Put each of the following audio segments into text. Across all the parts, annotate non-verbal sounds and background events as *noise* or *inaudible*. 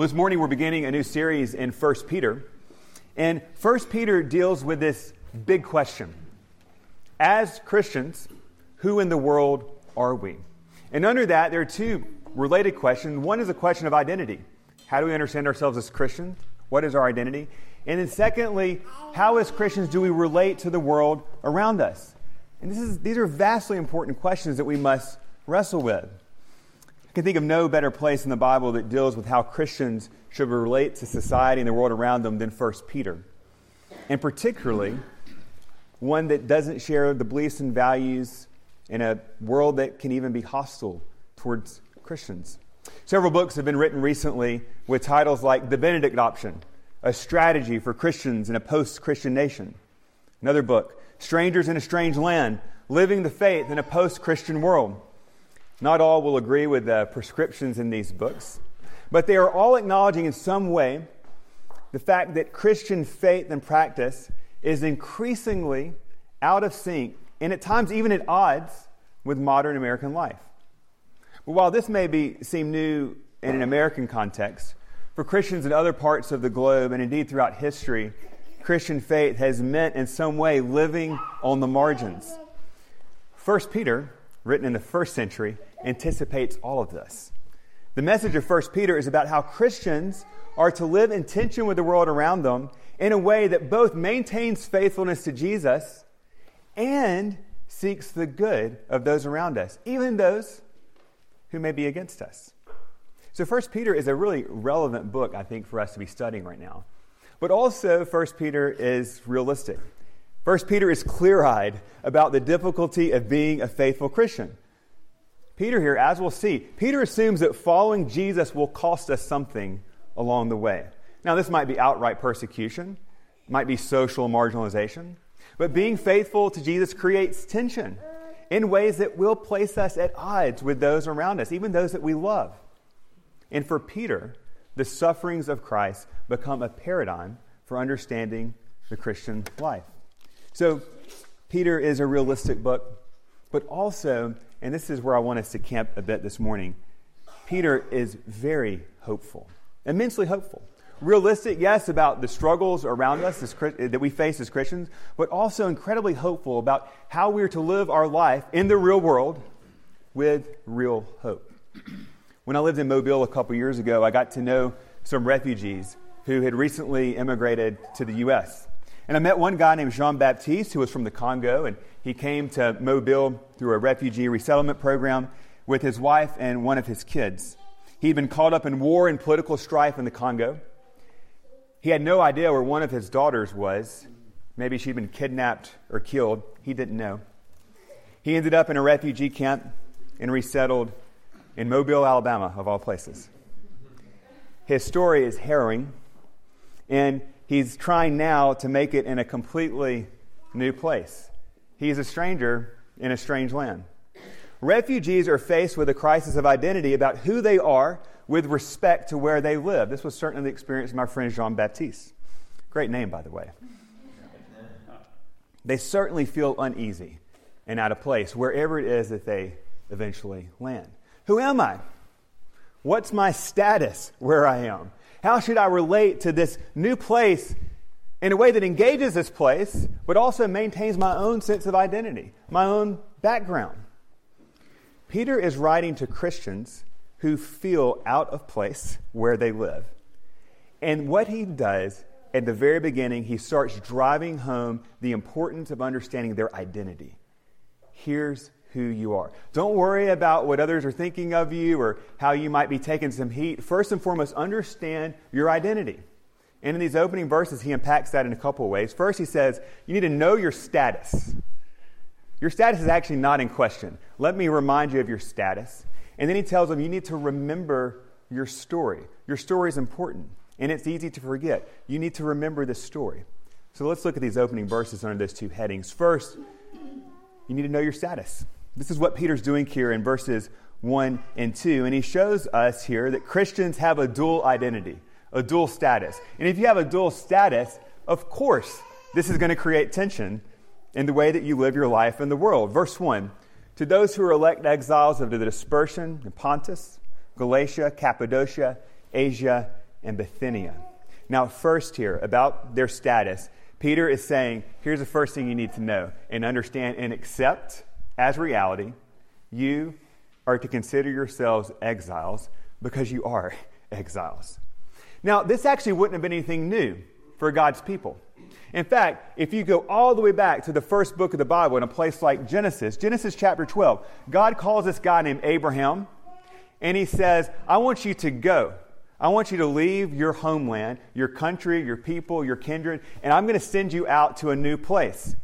Well, this morning we're beginning a new series in 1 Peter. And 1 Peter deals with this big question As Christians, who in the world are we? And under that, there are two related questions. One is a question of identity. How do we understand ourselves as Christians? What is our identity? And then, secondly, how as Christians do we relate to the world around us? And is, these are vastly important questions that we must wrestle with. I can think of no better place in the Bible that deals with how Christians should relate to society and the world around them than 1 Peter. And particularly, one that doesn't share the beliefs and values in a world that can even be hostile towards Christians. Several books have been written recently with titles like The Benedict Option, a strategy for Christians in a post Christian nation. Another book, Strangers in a Strange Land, living the faith in a post Christian world. Not all will agree with the prescriptions in these books, but they are all acknowledging in some way the fact that Christian faith and practice is increasingly out of sync and at times even at odds with modern American life. But while this may be, seem new in an American context, for Christians in other parts of the globe and indeed throughout history, Christian faith has meant in some way living on the margins. First Peter, written in the first century, anticipates all of this. The message of 1 Peter is about how Christians are to live in tension with the world around them in a way that both maintains faithfulness to Jesus and seeks the good of those around us, even those who may be against us. So 1 Peter is a really relevant book, I think, for us to be studying right now. But also, 1 Peter is realistic. 1 Peter is clear eyed about the difficulty of being a faithful Christian. Peter here, as we'll see, Peter assumes that following Jesus will cost us something along the way. Now, this might be outright persecution, might be social marginalization, but being faithful to Jesus creates tension in ways that will place us at odds with those around us, even those that we love. And for Peter, the sufferings of Christ become a paradigm for understanding the Christian life. So, Peter is a realistic book, but also and this is where I want us to camp a bit this morning. Peter is very hopeful, immensely hopeful. Realistic, yes, about the struggles around us as, that we face as Christians, but also incredibly hopeful about how we're to live our life in the real world with real hope. When I lived in Mobile a couple years ago, I got to know some refugees who had recently immigrated to the U.S. And I met one guy named Jean Baptiste who was from the Congo, and he came to Mobile through a refugee resettlement program with his wife and one of his kids. He'd been caught up in war and political strife in the Congo. He had no idea where one of his daughters was. Maybe she'd been kidnapped or killed. He didn't know. He ended up in a refugee camp and resettled in Mobile, Alabama, of all places. His story is harrowing, and he's trying now to make it in a completely new place. He's a stranger in a strange land. Refugees are faced with a crisis of identity about who they are with respect to where they live. This was certainly the experience of my friend Jean Baptiste. Great name, by the way. They certainly feel uneasy and out of place wherever it is that they eventually land. Who am I? What's my status where I am? How should I relate to this new place in a way that engages this place, but also maintains my own sense of identity, my own background. Peter is writing to Christians who feel out of place where they live. And what he does at the very beginning, he starts driving home the importance of understanding their identity. Here's who you are. Don't worry about what others are thinking of you or how you might be taking some heat. First and foremost, understand your identity. And in these opening verses, he unpacks that in a couple of ways. First, he says, you need to know your status. Your status is actually not in question. Let me remind you of your status. And then he tells them, you need to remember your story. Your story is important, and it's easy to forget. You need to remember this story. So let's look at these opening verses under those two headings. First, you need to know your status. This is what Peter's doing here in verses 1 and 2. And he shows us here that Christians have a dual identity a dual status. And if you have a dual status, of course, this is going to create tension in the way that you live your life in the world. Verse 1 To those who are elect exiles of the dispersion in Pontus, Galatia, Cappadocia, Asia, and Bithynia. Now, first, here, about their status, Peter is saying here's the first thing you need to know and understand and accept as reality. You are to consider yourselves exiles because you are *laughs* exiles. Now, this actually wouldn't have been anything new for God's people. In fact, if you go all the way back to the first book of the Bible in a place like Genesis, Genesis chapter 12, God calls this guy named Abraham and he says, I want you to go. I want you to leave your homeland, your country, your people, your kindred, and I'm going to send you out to a new place.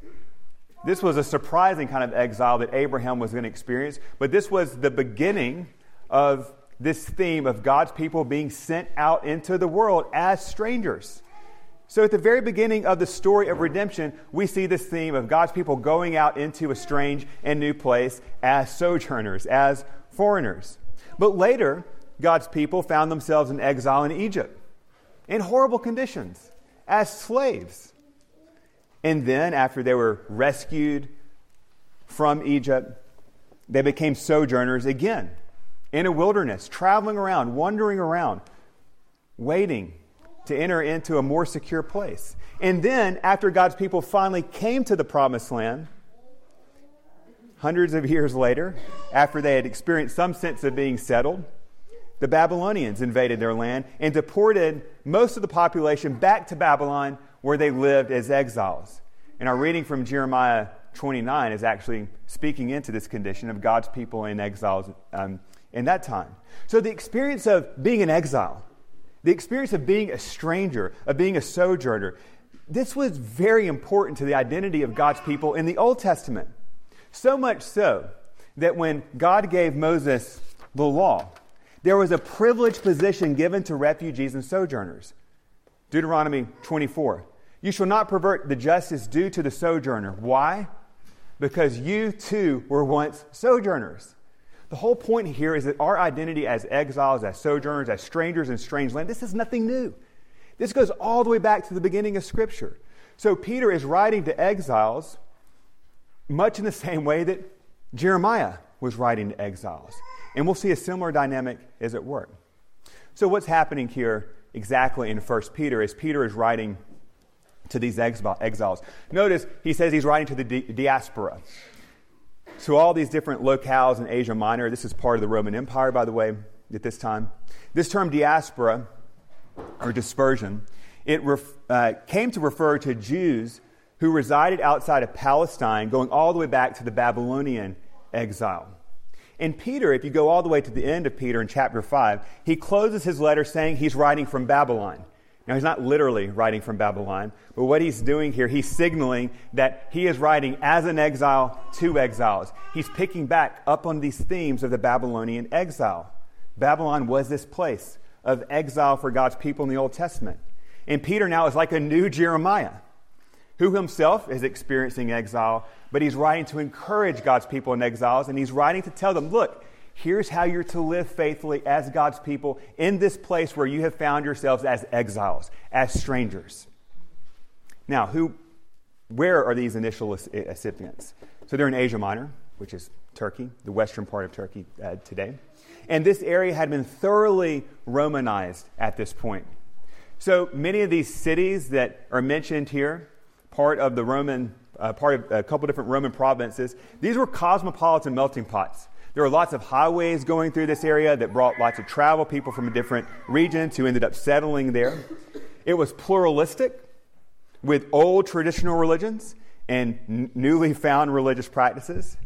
This was a surprising kind of exile that Abraham was going to experience, but this was the beginning of this theme of God's people being sent out into the world as strangers. So, at the very beginning of the story of redemption, we see this theme of God's people going out into a strange and new place as sojourners, as foreigners. But later, God's people found themselves in exile in Egypt, in horrible conditions, as slaves. And then, after they were rescued from Egypt, they became sojourners again in a wilderness, traveling around, wandering around, waiting to enter into a more secure place. And then, after God's people finally came to the promised land, hundreds of years later, after they had experienced some sense of being settled, the Babylonians invaded their land and deported most of the population back to Babylon where they lived as exiles. And our reading from Jeremiah 29 is actually speaking into this condition of God's people in exiles um, in that time. So the experience of being an exile, the experience of being a stranger, of being a sojourner, this was very important to the identity of God's people in the Old Testament. So much so that when God gave Moses the law, there was a privileged position given to refugees and sojourners. Deuteronomy 24. You shall not pervert the justice due to the sojourner. Why? Because you too were once sojourners. The whole point here is that our identity as exiles, as sojourners, as strangers in strange land, this is nothing new. This goes all the way back to the beginning of Scripture. So Peter is writing to exiles much in the same way that Jeremiah was writing to exiles. And we'll see a similar dynamic is at work. So, what's happening here exactly in 1 Peter is Peter is writing to these exiles. Notice he says he's writing to the diaspora to all these different locales in Asia Minor. This is part of the Roman Empire, by the way, at this time. This term diaspora, or dispersion, it ref, uh, came to refer to Jews who resided outside of Palestine, going all the way back to the Babylonian exile. And Peter, if you go all the way to the end of Peter in chapter 5, he closes his letter saying he's writing from Babylon. Now, he's not literally writing from Babylon, but what he's doing here, he's signaling that he is writing as an exile to exiles. He's picking back up on these themes of the Babylonian exile. Babylon was this place of exile for God's people in the Old Testament. And Peter now is like a new Jeremiah, who himself is experiencing exile, but he's writing to encourage God's people in exiles, and he's writing to tell them, look, Here's how you're to live faithfully as God's people in this place where you have found yourselves as exiles, as strangers. Now, who, where are these initial recipients? So they're in Asia Minor, which is Turkey, the western part of Turkey uh, today. And this area had been thoroughly Romanized at this point. So many of these cities that are mentioned here, part of the Roman, uh, part of a couple different Roman provinces, these were cosmopolitan melting pots. There were lots of highways going through this area that brought lots of travel people from different regions who ended up settling there. It was pluralistic with old traditional religions and n- newly found religious practices.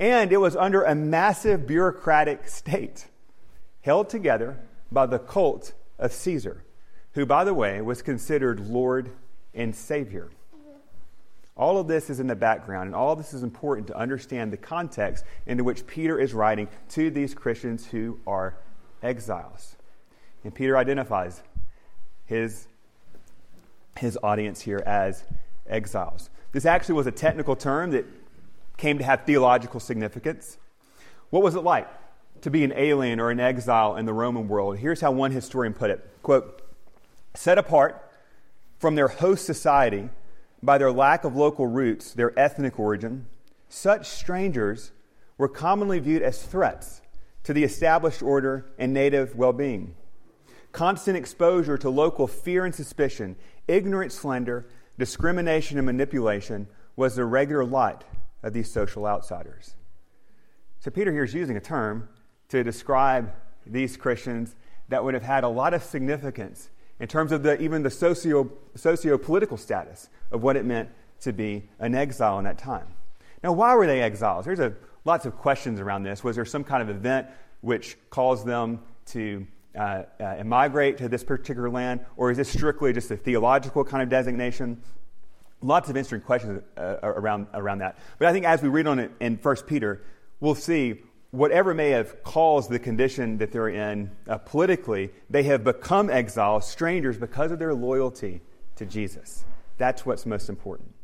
And it was under a massive bureaucratic state held together by the cult of Caesar, who, by the way, was considered Lord and Savior. All of this is in the background, and all this is important to understand the context into which Peter is writing to these Christians who are exiles. And Peter identifies his, his audience here as exiles. This actually was a technical term that came to have theological significance. What was it like to be an alien or an exile in the Roman world? Here's how one historian put it quote, set apart from their host society by their lack of local roots, their ethnic origin, such strangers were commonly viewed as threats to the established order and native well being. constant exposure to local fear and suspicion, ignorant slander, discrimination, and manipulation was the regular lot of these social outsiders. So Peter here is using a term to describe these Christians that would have had a lot of significance in terms of the, even the socio, socio-political status of what it meant to be an exile in that time. Now, why were they exiles? There's a, lots of questions around this. Was there some kind of event which caused them to uh, uh, migrate to this particular land, or is this strictly just a theological kind of designation? Lots of interesting questions uh, around, around that. But I think as we read on it in 1 Peter, we'll see whatever may have caused the condition that they're in uh, politically, they have become exiles, strangers, because of their loyalty to Jesus. That's what's most important.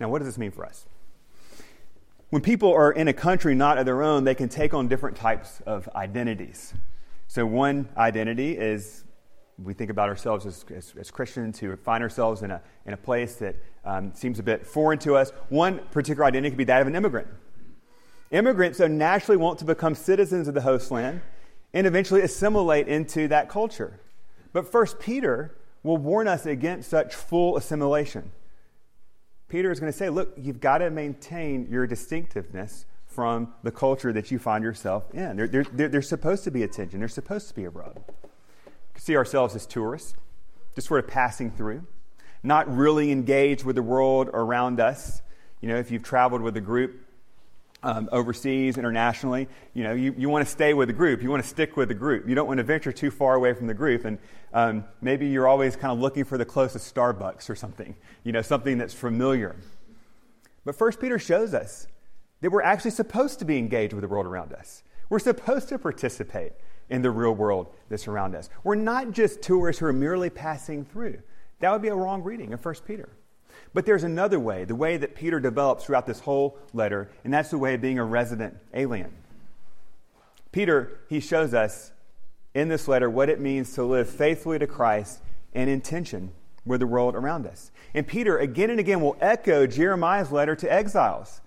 Now, what does this mean for us? When people are in a country not of their own, they can take on different types of identities. So, one identity is we think about ourselves as, as, as Christians who find ourselves in a, in a place that um, seems a bit foreign to us. One particular identity could be that of an immigrant. Immigrants so naturally want to become citizens of the host land and eventually assimilate into that culture. But First Peter will warn us against such full assimilation. Peter is going to say, look, you've got to maintain your distinctiveness from the culture that you find yourself in. There, there, there's supposed to be a tension, there's supposed to be a rub. We see ourselves as tourists, just sort of passing through, not really engaged with the world around us. You know, if you've traveled with a group um, overseas, internationally, you know, you, you want to stay with the group. You want to stick with the group. You don't want to venture too far away from the group. And um, maybe you're always kind of looking for the closest Starbucks or something, you know, something that's familiar. But First Peter shows us that we're actually supposed to be engaged with the world around us. We're supposed to participate in the real world that's around us. We're not just tourists who are merely passing through. That would be a wrong reading of First Peter. But there's another way, the way that Peter develops throughout this whole letter, and that's the way of being a resident alien. Peter, he shows us in this letter what it means to live faithfully to Christ and in tension with the world around us. And Peter, again and again, will echo Jeremiah's letter to exiles.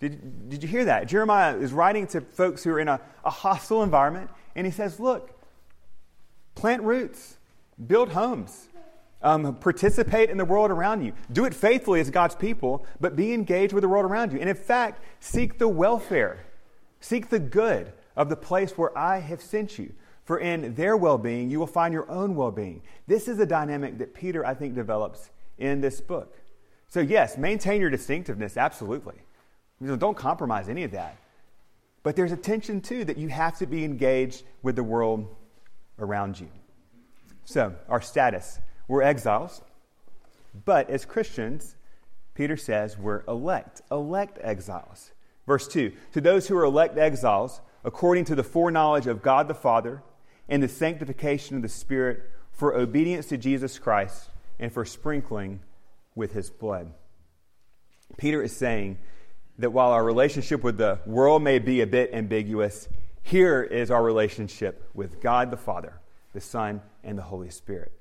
Did, did you hear that? Jeremiah is writing to folks who are in a, a hostile environment, and he says, Look, plant roots, build homes, um, participate in the world around you. Do it faithfully as God's people, but be engaged with the world around you. And in fact, seek the welfare, seek the good of the place where I have sent you. For in their well being, you will find your own well being. This is a dynamic that Peter, I think, develops in this book. So, yes, maintain your distinctiveness, absolutely. Don't compromise any of that. But there's a tension, too, that you have to be engaged with the world around you. So, our status we're exiles, but as Christians, Peter says we're elect, elect exiles. Verse 2 To those who are elect exiles, according to the foreknowledge of God the Father and the sanctification of the Spirit, for obedience to Jesus Christ and for sprinkling with his blood. Peter is saying that while our relationship with the world may be a bit ambiguous, here is our relationship with God the Father, the Son, and the Holy Spirit.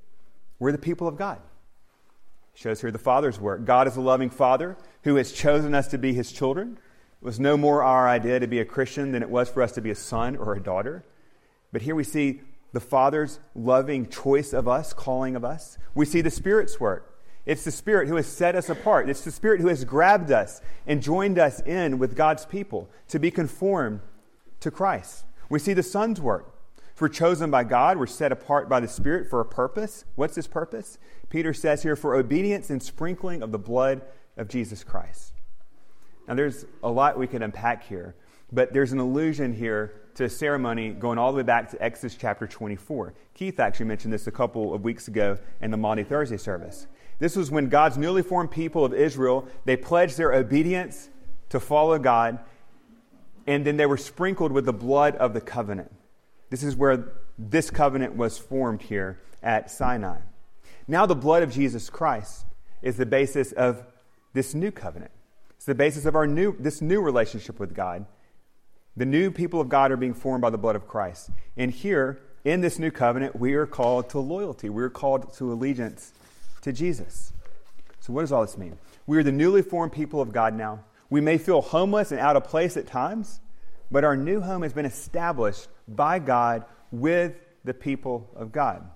We're the people of God. Shows here the Father's work. God is a loving Father who has chosen us to be his children. It was no more our idea to be a Christian than it was for us to be a son or a daughter. But here we see the Father's loving choice of us, calling of us. We see the Spirit's work. It's the Spirit who has set us apart. It's the Spirit who has grabbed us and joined us in with God's people to be conformed to Christ. We see the Son's work. We're chosen by God, we're set apart by the Spirit for a purpose. What's this purpose? Peter says here for obedience and sprinkling of the blood of Jesus Christ. Now, there's a lot we can unpack here, but there's an allusion here to a ceremony going all the way back to Exodus chapter 24. Keith actually mentioned this a couple of weeks ago in the Maundy Thursday service. This was when God's newly formed people of Israel, they pledged their obedience to follow God, and then they were sprinkled with the blood of the covenant. This is where this covenant was formed here at Sinai. Now, the blood of Jesus Christ is the basis of this new covenant. It's the basis of our new, this new relationship with God. The new people of God are being formed by the blood of Christ. And here, in this new covenant, we are called to loyalty. We are called to allegiance to Jesus. So, what does all this mean? We are the newly formed people of God now. We may feel homeless and out of place at times, but our new home has been established by God with the people of God.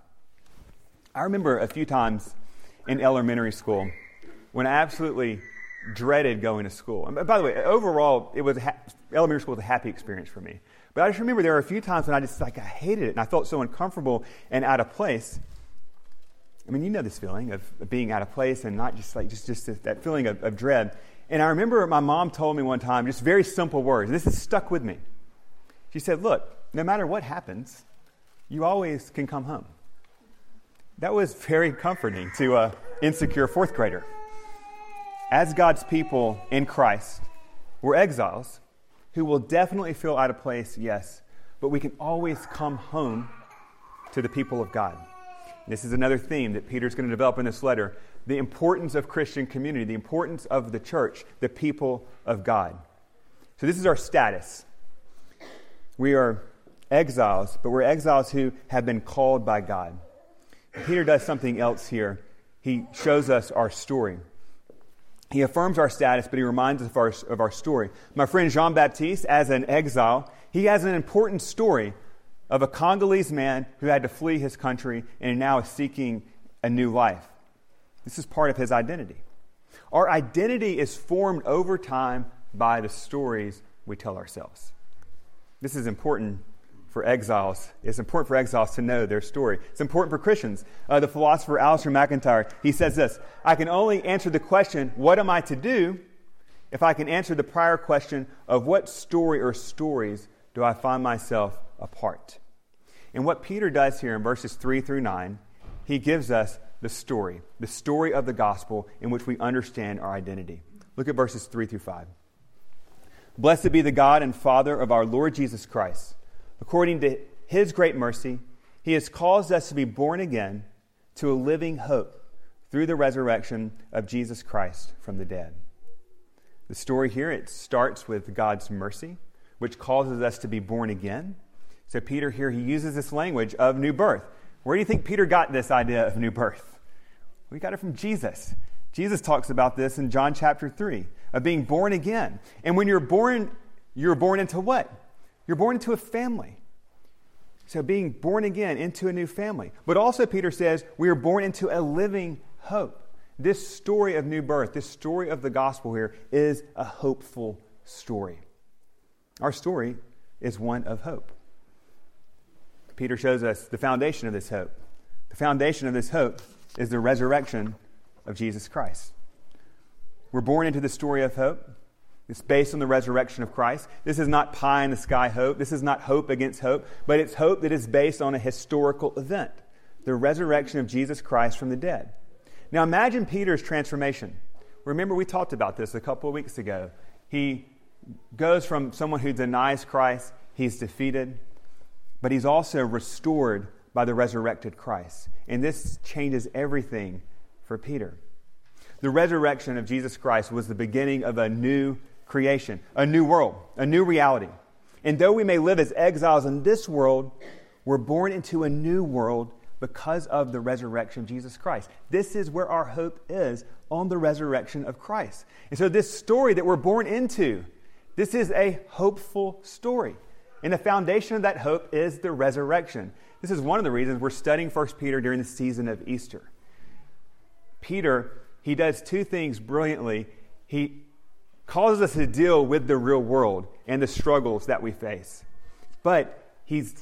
I remember a few times in elementary school when I absolutely dreaded going to school. And by the way, overall, it was ha- elementary school was a happy experience for me. But I just remember there were a few times when I just like I hated it and I felt so uncomfortable and out of place. I mean, you know this feeling of, being out of place and not just like just just that feeling of, of dread. And I remember my mom told me one time just very simple words. This has stuck with me. She said, "Look, no matter what happens, you always can come home." That was very comforting to an insecure fourth grader. As God's people in Christ, we're exiles who will definitely feel out of place, yes, but we can always come home to the people of God. This is another theme that Peter's going to develop in this letter the importance of Christian community, the importance of the church, the people of God. So, this is our status. We are exiles, but we're exiles who have been called by God. Peter does something else here. He shows us our story. He affirms our status, but he reminds us of our, of our story. My friend Jean Baptiste, as an exile, he has an important story of a Congolese man who had to flee his country and now is seeking a new life. This is part of his identity. Our identity is formed over time by the stories we tell ourselves. This is important for exiles. It's important for exiles to know their story. It's important for Christians. Uh, the philosopher Alasdair MacIntyre, he says this I can only answer the question, what am I to do, if I can answer the prior question of what story or stories do I find myself apart? And what Peter does here in verses 3 through 9, he gives us the story, the story of the gospel in which we understand our identity. Look at verses 3 through 5. Blessed be the God and Father of our Lord Jesus Christ According to his great mercy, he has caused us to be born again to a living hope through the resurrection of Jesus Christ from the dead. The story here it starts with God's mercy, which causes us to be born again. So Peter here he uses this language of new birth. Where do you think Peter got this idea of new birth? We got it from Jesus. Jesus talks about this in John chapter 3 of being born again. And when you're born, you're born into what? You're born into a family. So, being born again into a new family. But also, Peter says, we are born into a living hope. This story of new birth, this story of the gospel here, is a hopeful story. Our story is one of hope. Peter shows us the foundation of this hope. The foundation of this hope is the resurrection of Jesus Christ. We're born into the story of hope. It's based on the resurrection of Christ. This is not pie in the sky hope. This is not hope against hope, but it's hope that is based on a historical event the resurrection of Jesus Christ from the dead. Now imagine Peter's transformation. Remember, we talked about this a couple of weeks ago. He goes from someone who denies Christ, he's defeated, but he's also restored by the resurrected Christ. And this changes everything for Peter. The resurrection of Jesus Christ was the beginning of a new creation, a new world, a new reality. And though we may live as exiles in this world, we're born into a new world because of the resurrection of Jesus Christ. This is where our hope is on the resurrection of Christ. And so, this story that we're born into, this is a hopeful story. And the foundation of that hope is the resurrection. This is one of the reasons we're studying 1 Peter during the season of Easter. Peter, he does two things brilliantly. He causes us to deal with the real world and the struggles that we face. But he's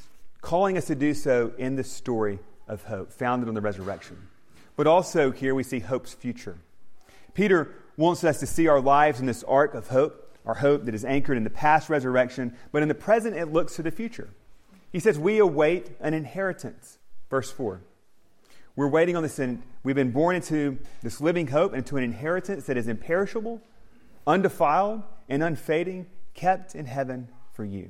calling us to do so in the story of hope, founded on the resurrection. But also, here we see hope's future. Peter wants us to see our lives in this arc of hope, our hope that is anchored in the past resurrection, but in the present it looks to the future. He says, We await an inheritance. Verse 4. We're waiting on this, we've been born into this living hope, into an inheritance that is imperishable, undefiled and unfading, kept in heaven for you.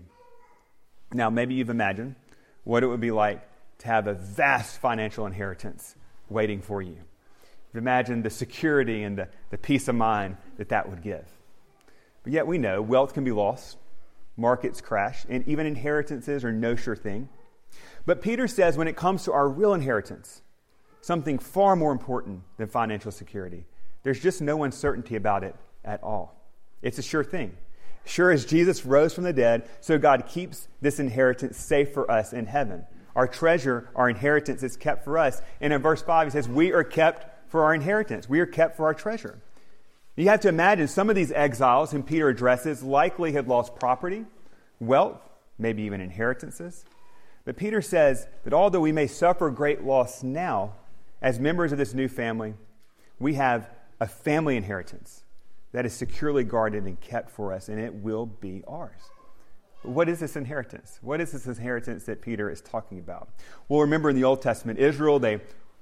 Now, maybe you've imagined what it would be like to have a vast financial inheritance waiting for you. You've imagined the security and the, the peace of mind that that would give. But yet we know wealth can be lost, markets crash, and even inheritances are no sure thing. But Peter says when it comes to our real inheritance, something far more important than financial security, there's just no uncertainty about it at all. It's a sure thing. Sure as Jesus rose from the dead, so God keeps this inheritance safe for us in heaven. Our treasure, our inheritance is kept for us. And in verse 5, he says, We are kept for our inheritance. We are kept for our treasure. You have to imagine some of these exiles whom Peter addresses likely had lost property, wealth, maybe even inheritances. But Peter says that although we may suffer great loss now, as members of this new family, we have a family inheritance that is securely guarded and kept for us, and it will be ours. What is this inheritance? What is this inheritance that Peter is talking about? Well, remember in the Old Testament, Israel, they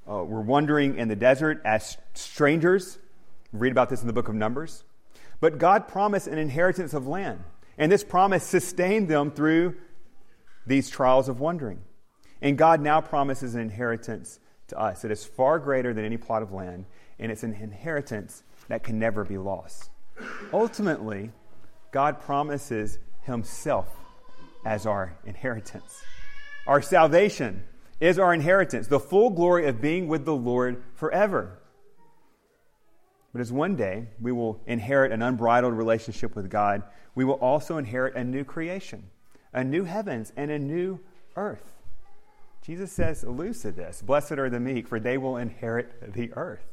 uh, were wandering in the desert as strangers. Read about this in the book of Numbers. But God promised an inheritance of land, and this promise sustained them through these trials of wandering. And God now promises an inheritance to us. It is far greater than any plot of land, and it's an inheritance that can never be lost. Ultimately, God promises Himself as our inheritance. Our salvation is our inheritance, the full glory of being with the Lord forever. But as one day we will inherit an unbridled relationship with God, we will also inherit a new creation, a new heavens, and a new earth. Jesus says, alludes this Blessed are the meek, for they will inherit the earth.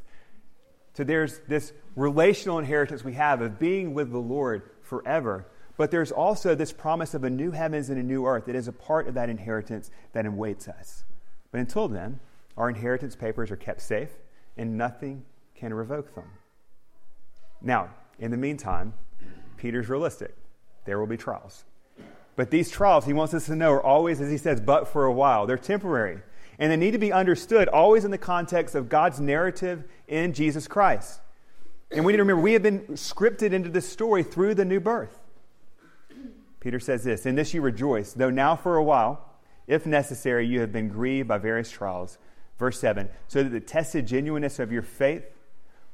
So there's this relational inheritance we have of being with the Lord forever. But there's also this promise of a new heavens and a new earth that is a part of that inheritance that awaits us. But until then, our inheritance papers are kept safe and nothing can revoke them. Now, in the meantime, Peter's realistic. There will be trials. But these trials, he wants us to know, are always, as he says, but for a while. They're temporary. And they need to be understood always in the context of God's narrative in Jesus Christ. And we need to remember, we have been scripted into this story through the new birth. Peter says this In this you rejoice, though now for a while, if necessary, you have been grieved by various trials. Verse 7 So that the tested genuineness of your faith,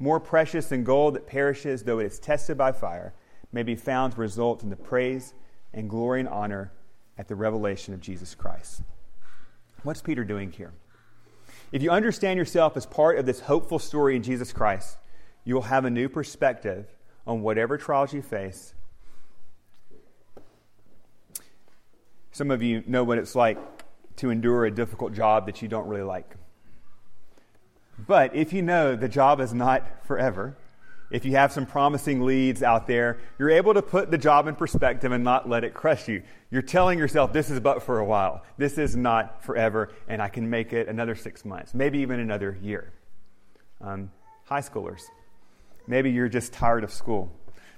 more precious than gold that perishes, though it is tested by fire, may be found to result in the praise and glory and honor at the revelation of Jesus Christ. What's Peter doing here? If you understand yourself as part of this hopeful story in Jesus Christ, you will have a new perspective on whatever trials you face. Some of you know what it's like to endure a difficult job that you don't really like. But if you know the job is not forever, if you have some promising leads out there, you're able to put the job in perspective and not let it crush you. You're telling yourself, this is but for a while. This is not forever, and I can make it another six months, maybe even another year. Um, high schoolers, maybe you're just tired of school.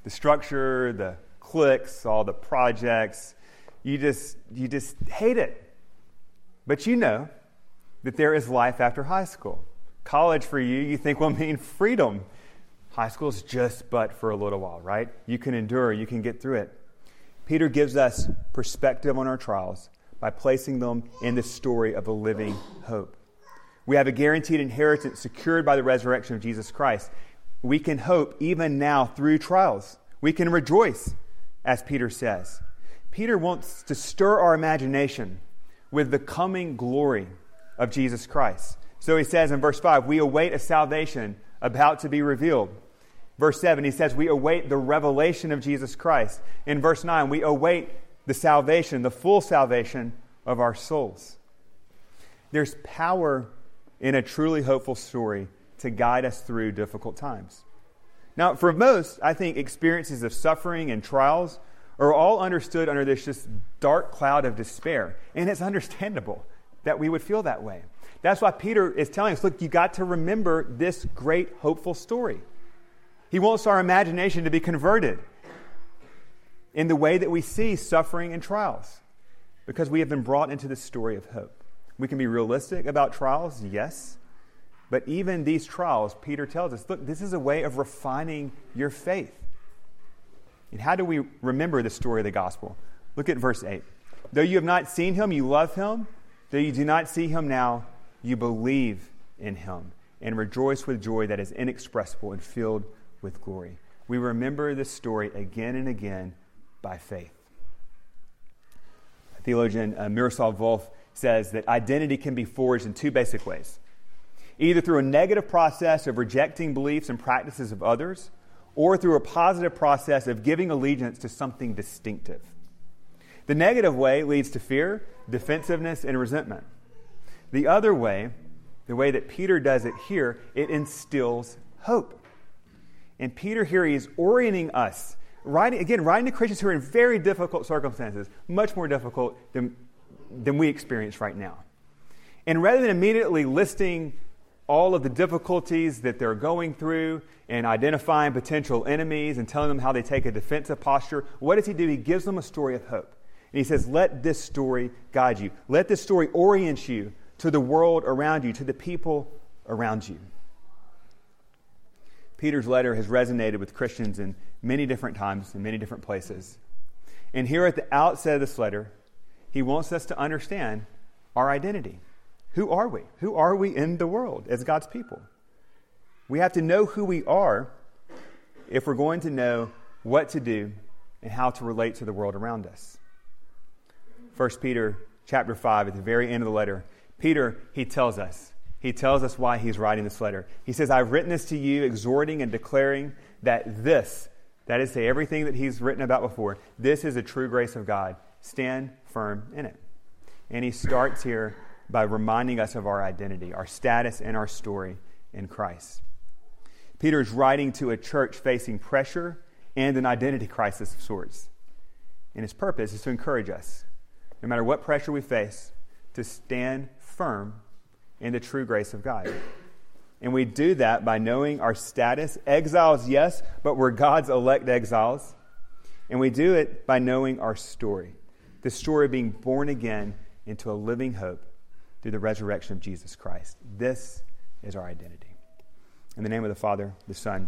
The structure, the cliques, all the projects, you just, you just hate it. But you know that there is life after high school. College for you, you think will *laughs* mean freedom High school is just but for a little while, right? You can endure, you can get through it. Peter gives us perspective on our trials by placing them in the story of a living hope. We have a guaranteed inheritance secured by the resurrection of Jesus Christ. We can hope even now through trials. We can rejoice, as Peter says. Peter wants to stir our imagination with the coming glory of Jesus Christ. So he says in verse 5 We await a salvation about to be revealed. Verse 7, he says, We await the revelation of Jesus Christ. In verse 9, we await the salvation, the full salvation of our souls. There's power in a truly hopeful story to guide us through difficult times. Now, for most, I think experiences of suffering and trials are all understood under this just dark cloud of despair. And it's *laughs* understandable that we would feel that way. That's why Peter is telling us look, you got to remember this great hopeful story. He wants our imagination to be converted in the way that we see suffering and trials because we have been brought into the story of hope. We can be realistic about trials, yes, but even these trials, Peter tells us, look, this is a way of refining your faith. And how do we remember the story of the gospel? Look at verse 8. Though you have not seen him, you love him. Though you do not see him now, you believe in him and rejoice with joy that is inexpressible and filled with glory. We remember this story again and again by faith. Theologian uh, Miroslav Volf says that identity can be forged in two basic ways either through a negative process of rejecting beliefs and practices of others, or through a positive process of giving allegiance to something distinctive. The negative way leads to fear, defensiveness, and resentment. The other way, the way that Peter does it here, it instills hope. And Peter here, he is orienting us, writing, again, writing to Christians who are in very difficult circumstances, much more difficult than, than we experience right now. And rather than immediately listing all of the difficulties that they're going through and identifying potential enemies and telling them how they take a defensive posture, what does he do? He gives them a story of hope. And he says, Let this story guide you. Let this story orient you to the world around you, to the people around you. Peter's letter has resonated with Christians in many different times, in many different places. And here at the outset of this letter, he wants us to understand our identity. Who are we? Who are we in the world as God's people? We have to know who we are if we're going to know what to do and how to relate to the world around us. 1 Peter chapter 5 at the very end of the letter, Peter he tells us. He tells us why he's writing this letter. He says, "I've written this to you exhorting and declaring that this, that is to say everything that he's written about before, this is a true grace of God. Stand firm in it." And he starts here by reminding us of our identity, our status, and our story in Christ. Peter is writing to a church facing pressure and an identity crisis of sorts. And his purpose is to encourage us, no matter what pressure we face, to stand firm in the true grace of God. And we do that by knowing our status. Exiles, yes, but we're God's elect exiles. And we do it by knowing our story the story of being born again into a living hope through the resurrection of Jesus Christ. This is our identity. In the name of the Father, the Son,